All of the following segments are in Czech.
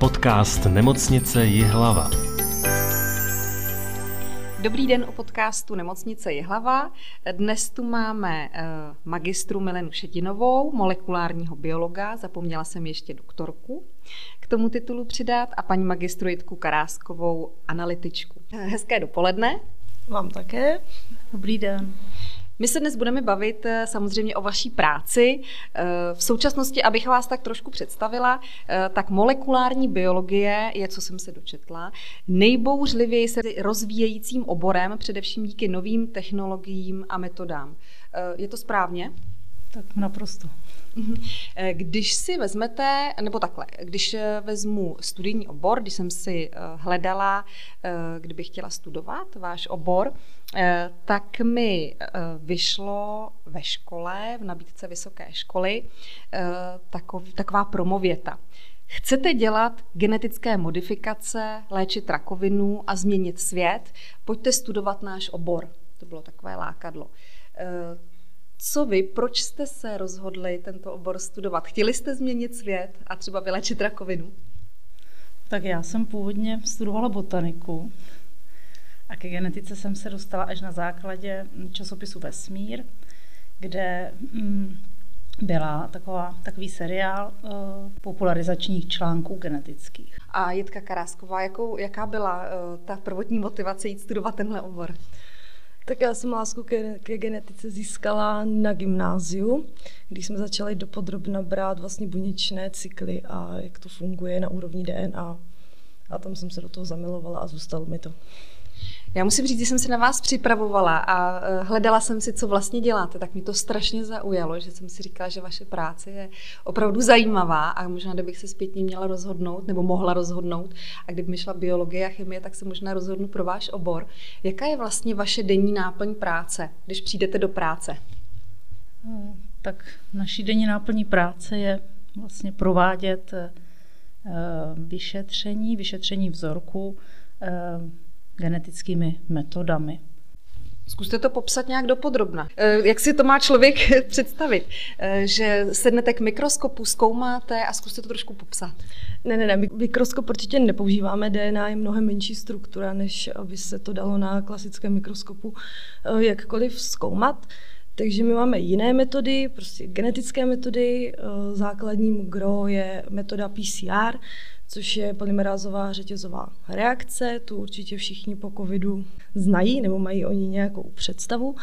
Podcast Nemocnice Jihlava. Dobrý den u podcastu Nemocnice Jihlava. Dnes tu máme eh, magistru Milenu Šedinovou, molekulárního biologa, zapomněla jsem ještě doktorku k tomu titulu přidat, a paní magistru Jitku Karáskovou, analytičku. Hezké dopoledne. Vám také. Dobrý den. My se dnes budeme bavit eh, samozřejmě o vaší práci. Eh, v současnosti, abych vás tak trošku představila, eh, tak molekulární biologie je, co jsem se dočetla, nejbouřlivěji se rozvíjejícím oborem, především díky novým technologiím a metodám. Je to správně? Tak naprosto. Mhm. Když si vezmete, nebo takhle, když vezmu studijní obor, když jsem si hledala, kdybych chtěla studovat váš obor, Eh, tak mi eh, vyšlo ve škole, v nabídce vysoké školy, eh, taková promověta. Chcete dělat genetické modifikace, léčit rakovinu a změnit svět? Pojďte studovat náš obor. To bylo takové lákadlo. Co vy, proč jste se rozhodli tento obor studovat? Chtěli jste změnit svět a třeba vylečit rakovinu? Tak já jsem původně studovala botaniku, a ke genetice jsem se dostala až na základě časopisu Vesmír, kde mm, byla taková, takový seriál uh, popularizačních článků genetických. A Jitka Karásková, jakou, jaká byla uh, ta prvotní motivace jít studovat tenhle obor? Tak já jsem lásku ke, ke genetice získala na gymnáziu, když jsme začali dopodrobna brát vlastně buněčné cykly a jak to funguje na úrovni DNA. A tam jsem se do toho zamilovala a zůstalo mi to. Já musím říct, že jsem se na vás připravovala a e, hledala jsem si, co vlastně děláte, tak mi to strašně zaujalo, že jsem si říkala, že vaše práce je opravdu zajímavá a možná, kdybych se zpětně měla rozhodnout, nebo mohla rozhodnout, a kdyby mi šla biologie a chemie, tak se možná rozhodnu pro váš obor. Jaká je vlastně vaše denní náplň práce, když přijdete do práce? No, tak naší denní náplní práce je vlastně provádět e, vyšetření, vyšetření vzorku, e, genetickými metodami. Zkuste to popsat nějak dopodrobna. Eh, jak si to má člověk představit? Eh, že sednete k mikroskopu, zkoumáte a zkuste to trošku popsat. Ne, ne, ne, mikroskop určitě nepoužíváme. DNA je mnohem menší struktura, než aby se to dalo na klasickém mikroskopu eh, jakkoliv zkoumat. Takže my máme jiné metody, prostě genetické metody. Základním gro je metoda PCR, což je polymerázová řetězová reakce. Tu určitě všichni po covidu znají nebo mají o ní nějakou představu.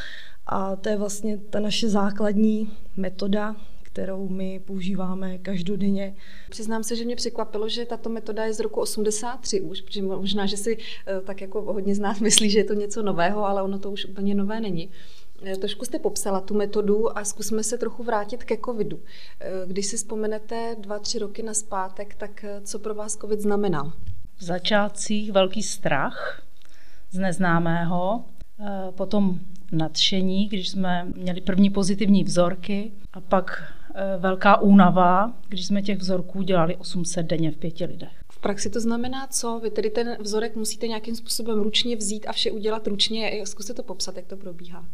A to je vlastně ta naše základní metoda, kterou my používáme každodenně. Přiznám se, že mě překvapilo, že tato metoda je z roku 83 už, protože možná, že si eh, tak jako hodně z nás myslí, že je to něco nového, ale ono to už úplně nové není. Eh, trošku jste popsala tu metodu a zkusme se trochu vrátit ke covidu. Eh, když si vzpomenete dva, tři roky na zpátek, tak eh, co pro vás covid znamenal? V začátcích velký strach z neznámého, potom nadšení, když jsme měli první pozitivní vzorky a pak velká únava, když jsme těch vzorků dělali 800 denně v pěti lidech. V praxi to znamená co? Vy tedy ten vzorek musíte nějakým způsobem ručně vzít a vše udělat ručně. Zkuste to popsat, jak to probíhá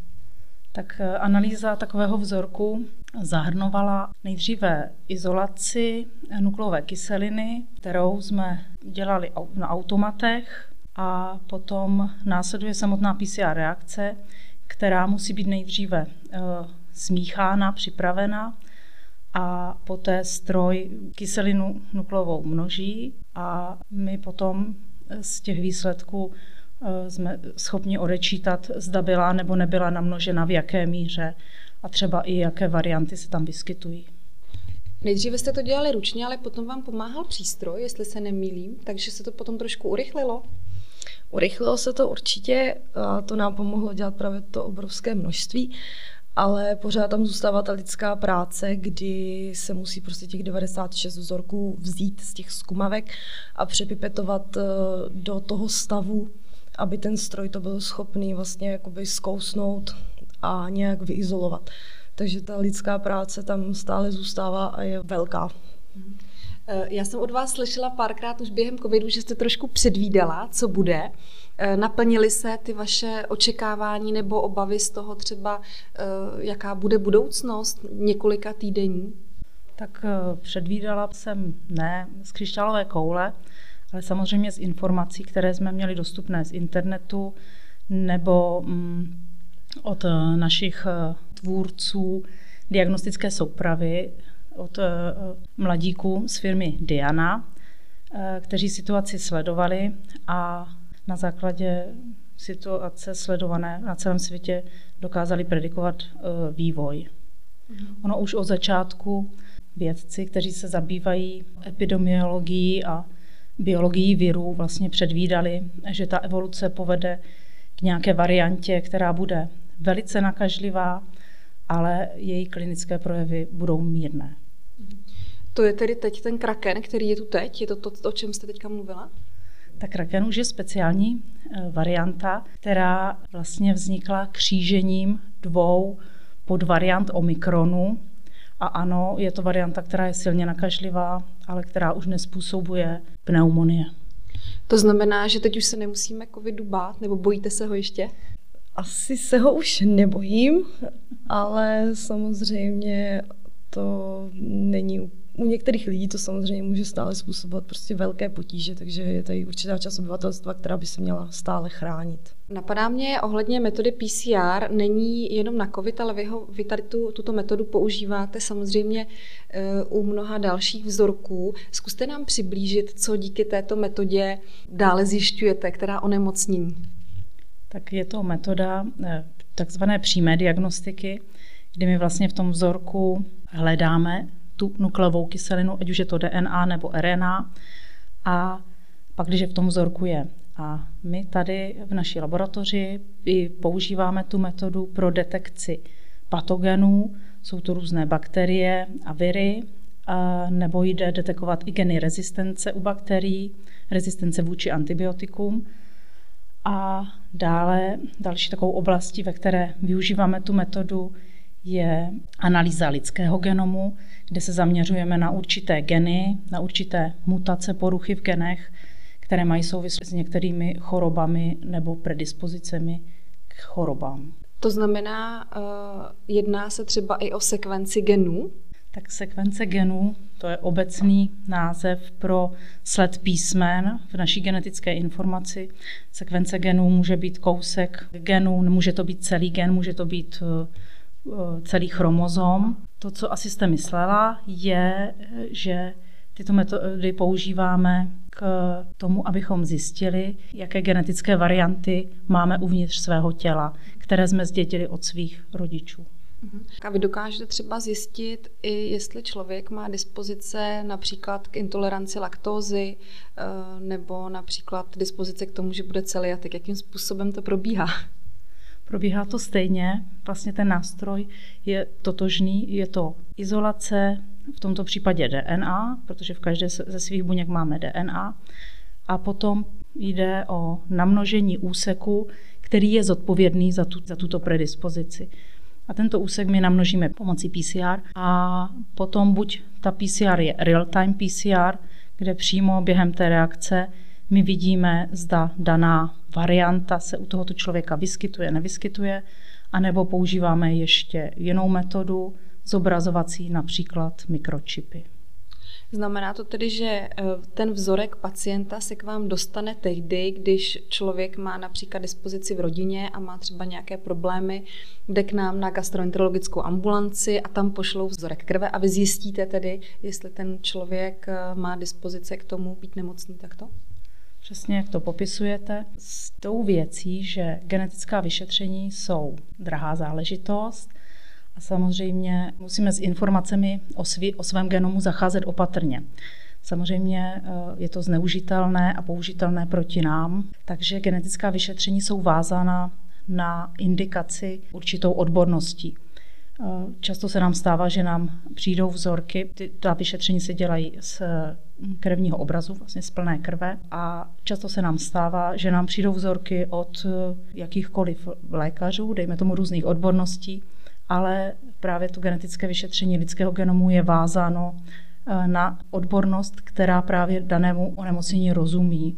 tak eh, analýza takového vzorku zahrnovala nejdříve izolaci nukleové kyseliny, kterou jsme dělali na automatech a potom následuje samotná PCR reakce, která musí být nejdříve eh, smíchána, připravena a poté stroj kyselinu nukleovou množí a my potom z těch výsledků jsme schopni odečítat, zda byla nebo nebyla namnožena, v jaké míře a třeba i jaké varianty se tam vyskytují. Nejdříve jste to dělali ručně, ale potom vám pomáhal přístroj, jestli se nemýlím, takže se to potom trošku urychlilo. Urychlilo se to určitě, a to nám pomohlo dělat právě to obrovské množství, ale pořád tam zůstává ta lidská práce, kdy se musí prostě těch 96 vzorků vzít z těch zkumavek a přepipetovat eh, do toho stavu, aby ten stroj to byl schopný vlastně jakoby zkousnout a nějak vyizolovat. Takže ta lidská práce tam stále zůstává a je velká. Eh, já jsem od vás slyšela párkrát už během covidu, že jste trošku předvídala, co bude. Eh, naplnily se ty vaše očekávání nebo obavy z toho třeba, eh, jaká bude budoucnost několika týdení? Tak předvídala jsem ne z křišťálové koule, ale samozřejmě z informací, které jsme měli dostupné z internetu nebo mm, od eh, našich eh, tvůrců diagnostické soupravy, od mladíků z firmy Diana, kteří situaci sledovali a na základě situace sledované na celém světě dokázali predikovat vývoj. Mhm. Ono už od začátku vědci, kteří se zabývají epidemiologií a biologií virů, vlastně předvídali, že ta evoluce povede k nějaké variantě, která bude velice nakažlivá, ale její klinické projevy budou mírné. To je tedy teď ten kraken, který je tu teď? Je to to, o čem jste teďka mluvila? Tak kraken už je speciální eh, varianta, která vlastně vznikla křížením dvou podvariant Omikronu, a ano, je to varianta, která je silně nakažlivá, ale která už nespůsobuje pneumonie. To znamená, že teď už se nemusíme covidu bát, nebo bojíte se ho ještě? Asi se ho už nebojím, ale samozřejmě to není u některých lidí to samozřejmě může stále způsobovat prostě velké potíže, takže je tady určitá část obyvatelstva, která by se měla stále chránit. Napadá mě ohledně metody PCR, není jenom na COVID, ale vy, ho, vy tady tu, tuto metodu používáte samozřejmě uh, u mnoha dalších vzorků. Zkuste nám přiblížit, co díky této metodě dále zjišťujete, která onemocnění. Tak je to metoda eh, takzvané přímé diagnostiky, kdy my vlastně v tom vzorku hledáme tu nukleovou kyselinu, ať už je to DNA nebo RNA. A pak, když je v tom vzorku je. A my tady v naší laboratoři používáme tu metodu pro detekci patogenů, jsou to různé bakterie a viry, a nebo jde detekovat i geny rezistence u bakterií, rezistence vůči antibiotikům. A dále další takovou oblastí, ve které využíváme tu metodu, je analýza lidského genomu, kde se zaměřujeme na určité geny, na určité mutace, poruchy v genech, které mají souvislost s některými chorobami nebo predispozicemi k chorobám. To znamená, uh, jedná se třeba i o sekvenci genů? Tak sekvence genů, to je obecný název pro sled písmen v naší genetické informaci. Sekvence genů může být kousek genů, může to být celý gen, může to být Eh, celý chromozom. To, co asi jste myslela, je, že tyto metody používáme k tomu, abychom zjistili, jaké genetické varianty máme uvnitř svého těla, které jsme zdědili od svých rodičů. Mhm. A vy dokážete třeba zjistit i jestli člověk má dispozice například k intoleranci laktózy eh, nebo například dispozice k tomu, že bude celiatik. Jakým způsobem to probíhá? Probíhá to stejně, vlastně ten nástroj je totožný, je to izolace, v tomto případě DNA, protože v každé ze svých buněk máme DNA, a. Potom jde o namnožení úseku, který je zodpovědný za, tu, za tuto predispozici. A tento úsek my namnožíme pomocí PCR a potom buď ta PCR je real-time PCR, kde přímo během té reakce my vidíme, zda daná varianta se u tohoto člověka vyskytuje, nevyskytuje, anebo používáme ještě jinou metodu, zobrazovací například mikročipy. Znamená to tedy, že eh, ten vzorek pacienta se k vám dostane tehdy, když člověk má například dispozici v rodině a má třeba nějaké problémy, jde k nám na gastroenterologickou ambulanci a tam pošlou vzorek krve a vy zjistíte tedy, jestli ten člověk eh, má dispozice k tomu být nemocný takto? Přesně jak to popisujete, s tou věcí, že genetická vyšetření jsou drahá záležitost a samozřejmě musíme s informacemi o, svý, o svém genomu zacházet opatrně. Samozřejmě eh, je to zneužitelné a použitelné proti nám, takže genetická vyšetření jsou vázána na indikaci určitou odborností. Eh, často se nám stává, že nám přijdou vzorky, ty, ta vyšetření se dělají z krevního obrazu, vlastně z plné krve. A často se nám stává, že nám přijdou vzorky od eh, jakýchkoliv lékařů, dejme tomu různých odborností, ale právě to genetické vyšetření lidského genomu je vázáno eh, na odbornost, která právě danému onemocnění rozumí,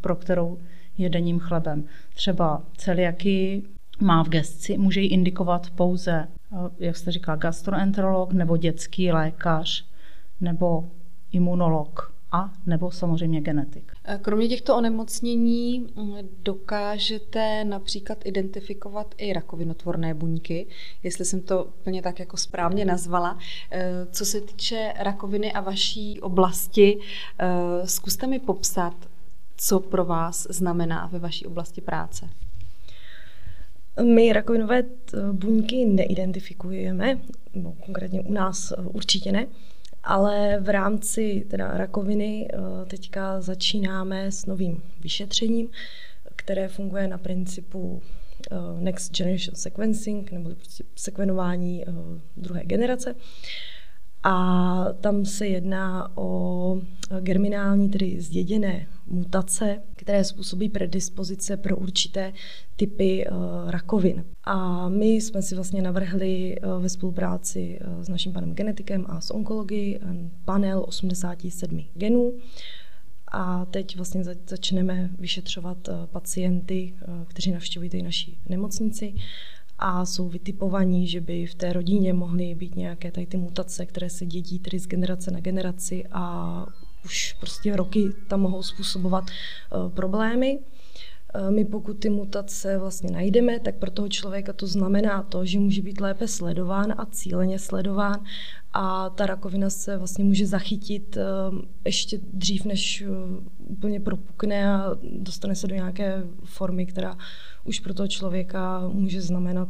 pro kterou je denním chlebem. Třeba celiaky má v gesci, může ji indikovat pouze, eh, jak jste říkala, gastroenterolog nebo dětský lékař nebo imunolog a nebo samozřejmě genetik. Kromě těchto onemocnění mm, dokážete například identifikovat i rakovinotvorné buňky, jestli jsem to úplně tak jako správně nazvala. Eh, co se týče rakoviny a vaší oblasti, eh, zkuste mi popsat, co pro vás znamená ve vaší oblasti práce. My rakovinové buňky neidentifikujeme, no, konkrétně u nás určitě ne ale v rámci teda rakoviny eh, teďka začínáme s novým vyšetřením, které funguje na principu eh, Next Generation Sequencing, nebo prostě sekvenování eh, druhé generace. A tam se jedná o germinální, tedy zděděné mutace, které způsobí predispozice pro určité typy uh, rakovin. A my jsme si vlastně navrhli uh, ve spolupráci uh, s naším panem genetikem a s onkologií panel 87 genů. A teď vlastně začneme vyšetřovat pacienty, kteří navštěvují naší nemocnici a jsou vytipovaní, že by v té rodině mohly být nějaké tady ty mutace, které se dědí tedy z generace na generaci a už prostě roky tam mohou způsobovat uh, problémy. Uh, my pokud ty mutace vlastně najdeme, tak pro toho člověka to znamená to, že může být lépe sledován a cíleně sledován a ta rakovina se vlastně může zachytit uh, ještě dřív, než úplně propukne a dostane se do nějaké formy, která už pro toho člověka může znamenat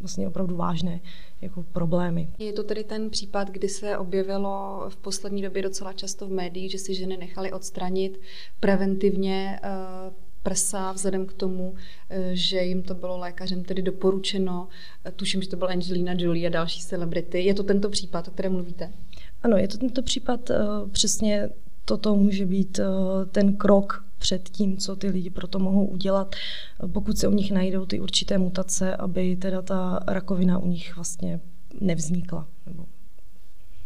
vlastně opravdu vážné jako problémy. Je to tedy ten případ, kdy se objevilo v poslední době docela často v médiích, že si ženy nechaly odstranit preventivně eh, prsa vzhledem k tomu, eh, že jim to bylo lékařem tedy doporučeno. Eh, tuším, že to byla Angelina Jolie a další celebrity. Je to tento případ, o kterém mluvíte? Ano, je to tento případ. Přesně toto může být ten krok před tím, co ty lidi proto mohou udělat, pokud se u nich najdou ty určité mutace, aby teda ta rakovina u nich vlastně nevznikla. Nebo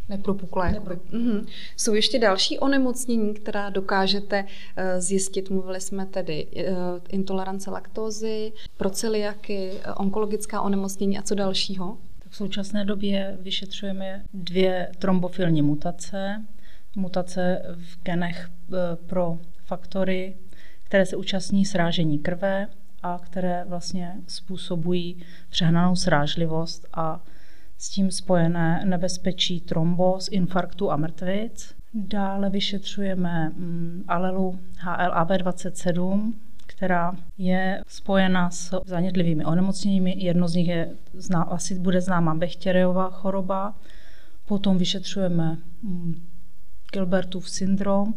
Nepropukla. Nepro... Mm-hmm. Jsou ještě další onemocnění, která dokážete uh, zjistit. Mluvili jsme tedy uh, intolerance laktózy, proceliaky, uh, onkologická onemocnění a co dalšího? V současné době vyšetřujeme dvě trombofilní mutace. Mutace v genech pro faktory, které se účastní srážení krve a které vlastně způsobují přehnanou srážlivost a s tím spojené nebezpečí trombos, infarktu a mrtvic. Dále vyšetřujeme mm, alelu HLAB27, která je spojena s zanětlivými onemocněními. Jedno z nich je, asi bude známa Bechterejova choroba. Potom vyšetřujeme mm, Gilbertův syndrom,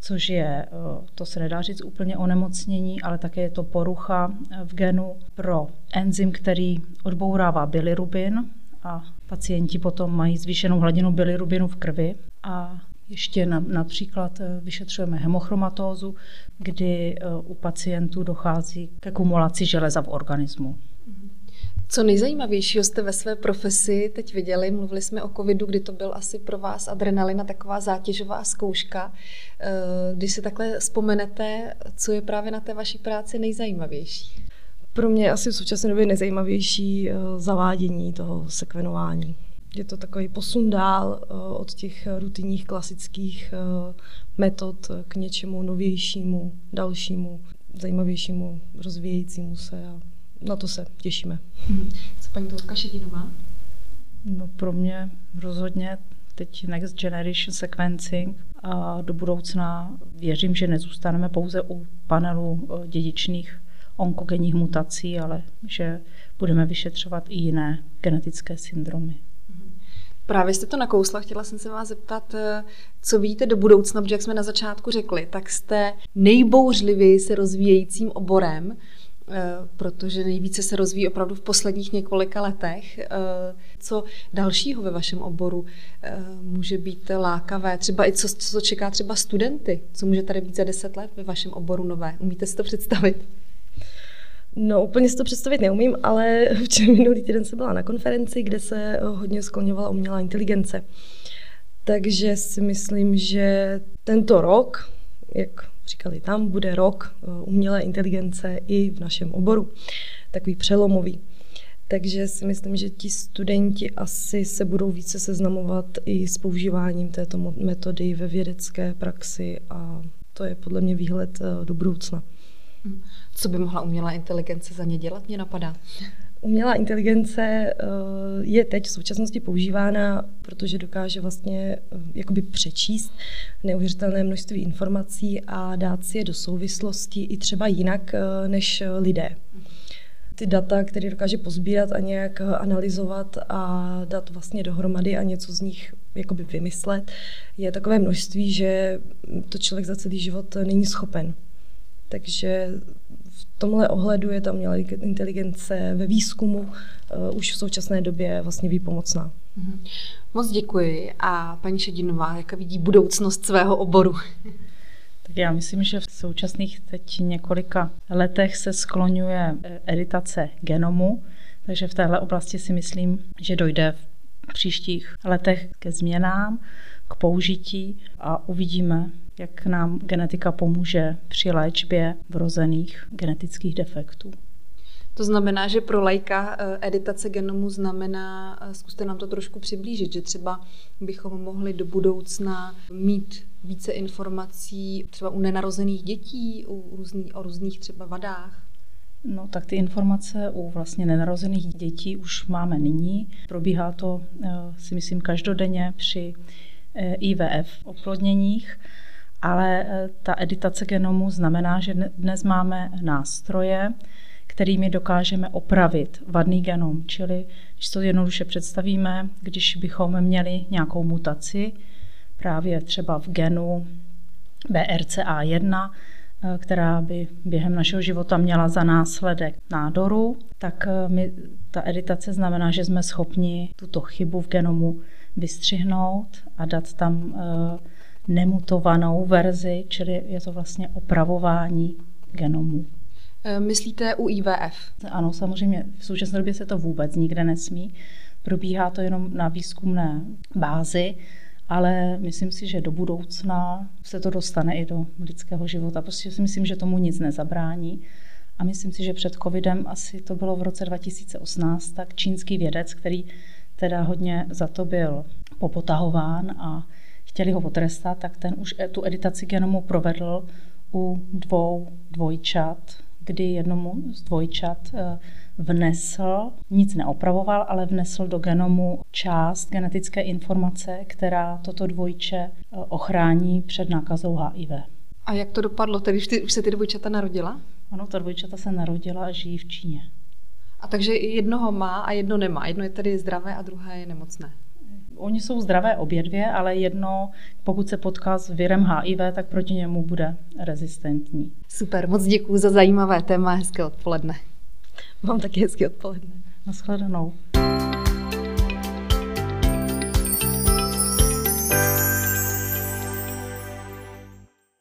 což je, eh, to se nedá říct úplně onemocnění, ale také je to porucha v genu pro enzym, který odbourává bilirubin a pacienti potom mají zvýšenou hladinu bilirubinu v krvi a ještě na, například eh, vyšetřujeme hemochromatózu, kdy u pacientů dochází ke kumulaci železa v organismu. Co nejzajímavějšího jste ve své profesi teď viděli? Mluvili jsme o covidu, kdy to byl asi pro vás adrenalina, taková zátěžová zkouška. Eh, když si takhle vzpomenete, co je právě na té vaší práci nejzajímavější? Pro mě asi v současné době nejzajímavější eh, zavádění toho sekvenování. Je to takový posun dál eh, od těch rutinních klasických metod k něčemu novějšímu, dalšímu, zajímavějšímu, rozvíjejícímu se a na to se těšíme. Co paní Totka Šedinová? No pro mě rozhodně teď Next Generation Sequencing a do budoucna věřím, že nezůstaneme pouze u panelu eh, dědičných onkogenních mutací, ale že budeme vyšetřovat i jiné genetické syndromy. Právě jste to nakousla, chtěla jsem se vás zeptat, eh, co víte do budoucna, protože jak jsme na začátku řekli, tak jste nejbouřlivěji se rozvíjejícím oborem. Eh, protože nejvíce se rozvíjí opravdu v posledních několika letech. Eh, co dalšího ve vašem oboru může být lákavé? Třeba i co, co čeká třeba studenty? Co může tady být za deset let ve vašem oboru nové? Umíte si to představit? No, úplně si to představit neumím, ale včera minulý týden jsem byla na konferenci, kde se hodně skloňovala umělá inteligence. Takže si myslím, že tento rok, jak říkali tam, bude rok eh, umělé inteligence i v našem oboru, takový přelomový. takže si myslím, že ti studenti asi se budou více seznamovat i s používáním této metody ve vědecké praxi a to je podle mě výhled eh, do budoucna. Hm. Co by mohla umělá inteligence za ně dělat, mě napadá. Umělá inteligence eh, je teď v současnosti používána, protože dokáže vlastně eh, jakoby přečíst neuvěřitelné množství informací a dát si je do souvislosti i třeba jinak než lidé ty data, které dokáže pozbírat a nějak analyzovat a dát vlastně dohromady a něco z nich jakoby vymyslet, je takové množství, že to člověk za celý život není schopen. Takže v tomhle ohledu je ta umělá inteligence ve výzkumu uh, už v současné době vlastně výpomocná. Mm-hmm. Moc děkuji. A paní Šedinová, jak vidí budoucnost svého oboru? Tak já myslím, že v současných teď několika letech se skloňuje eh, editace genomu, takže v téhle oblasti si myslím, že dojde v příštích letech ke změnám, k použití a uvidíme, jak nám genetika pomůže při léčbě vrozených genetických defektů. To znamená, že pro lajka eh, editace genomu znamená, eh, zkuste nám to trošku přiblížit, že třeba bychom mohli do budoucna mít více informací třeba u nenarozených dětí, u různý, o různých třeba vadách? No tak ty informace u vlastně nenarozených dětí už máme nyní. Probíhá to, eh, si myslím, každodenně při IVF oplodněních, ale ta editace genomu znamená, že dnes máme nástroje, kterými dokážeme opravit vadný genom. Čili, když to jednoduše představíme, když bychom měli nějakou mutaci, právě třeba v genu BRCA1, eh, která by během našeho života měla za následek nádoru, tak eh, my, ta editace znamená, že jsme schopni tuto chybu v genomu vystřihnout a dát tam eh, nemutovanou verzi, čili je to vlastně opravování genomu. Eh, myslíte u IVF? Ano, samozřejmě. V současné době se to vůbec nikde nesmí. Probíhá to jenom na výzkumné bázi, ale myslím si, že do budoucna se to dostane i do lidského života. Prostě si myslím, že tomu nic nezabrání. A myslím si, že před covidem, asi to bylo v roce 2018, tak čínský vědec, který teda hodně za to byl popotahován a chtěli ho potrestat, tak ten už tu editaci genomu provedl u dvou dvojčat, kdy jednomu z dvojčat eh, vnesl, nic neopravoval, ale vnesl do genomu část genetické informace, která toto dvojče eh, ochrání před nákazou HIV. A jak to dopadlo, tedy už, ty, už se ty dvojčata narodila? Ano, ta dvojčata se narodila a žijí v Číně. A takže jednoho má a jedno nemá. Jedno je tedy zdravé a druhé je nemocné. Oni jsou zdravé obě dvě, ale jedno, pokud se potká s virem HIV, tak proti němu bude rezistentní. Super, moc děkuji za zajímavé téma, hezké odpoledne. Mám taky hezké odpoledne. Naschledanou.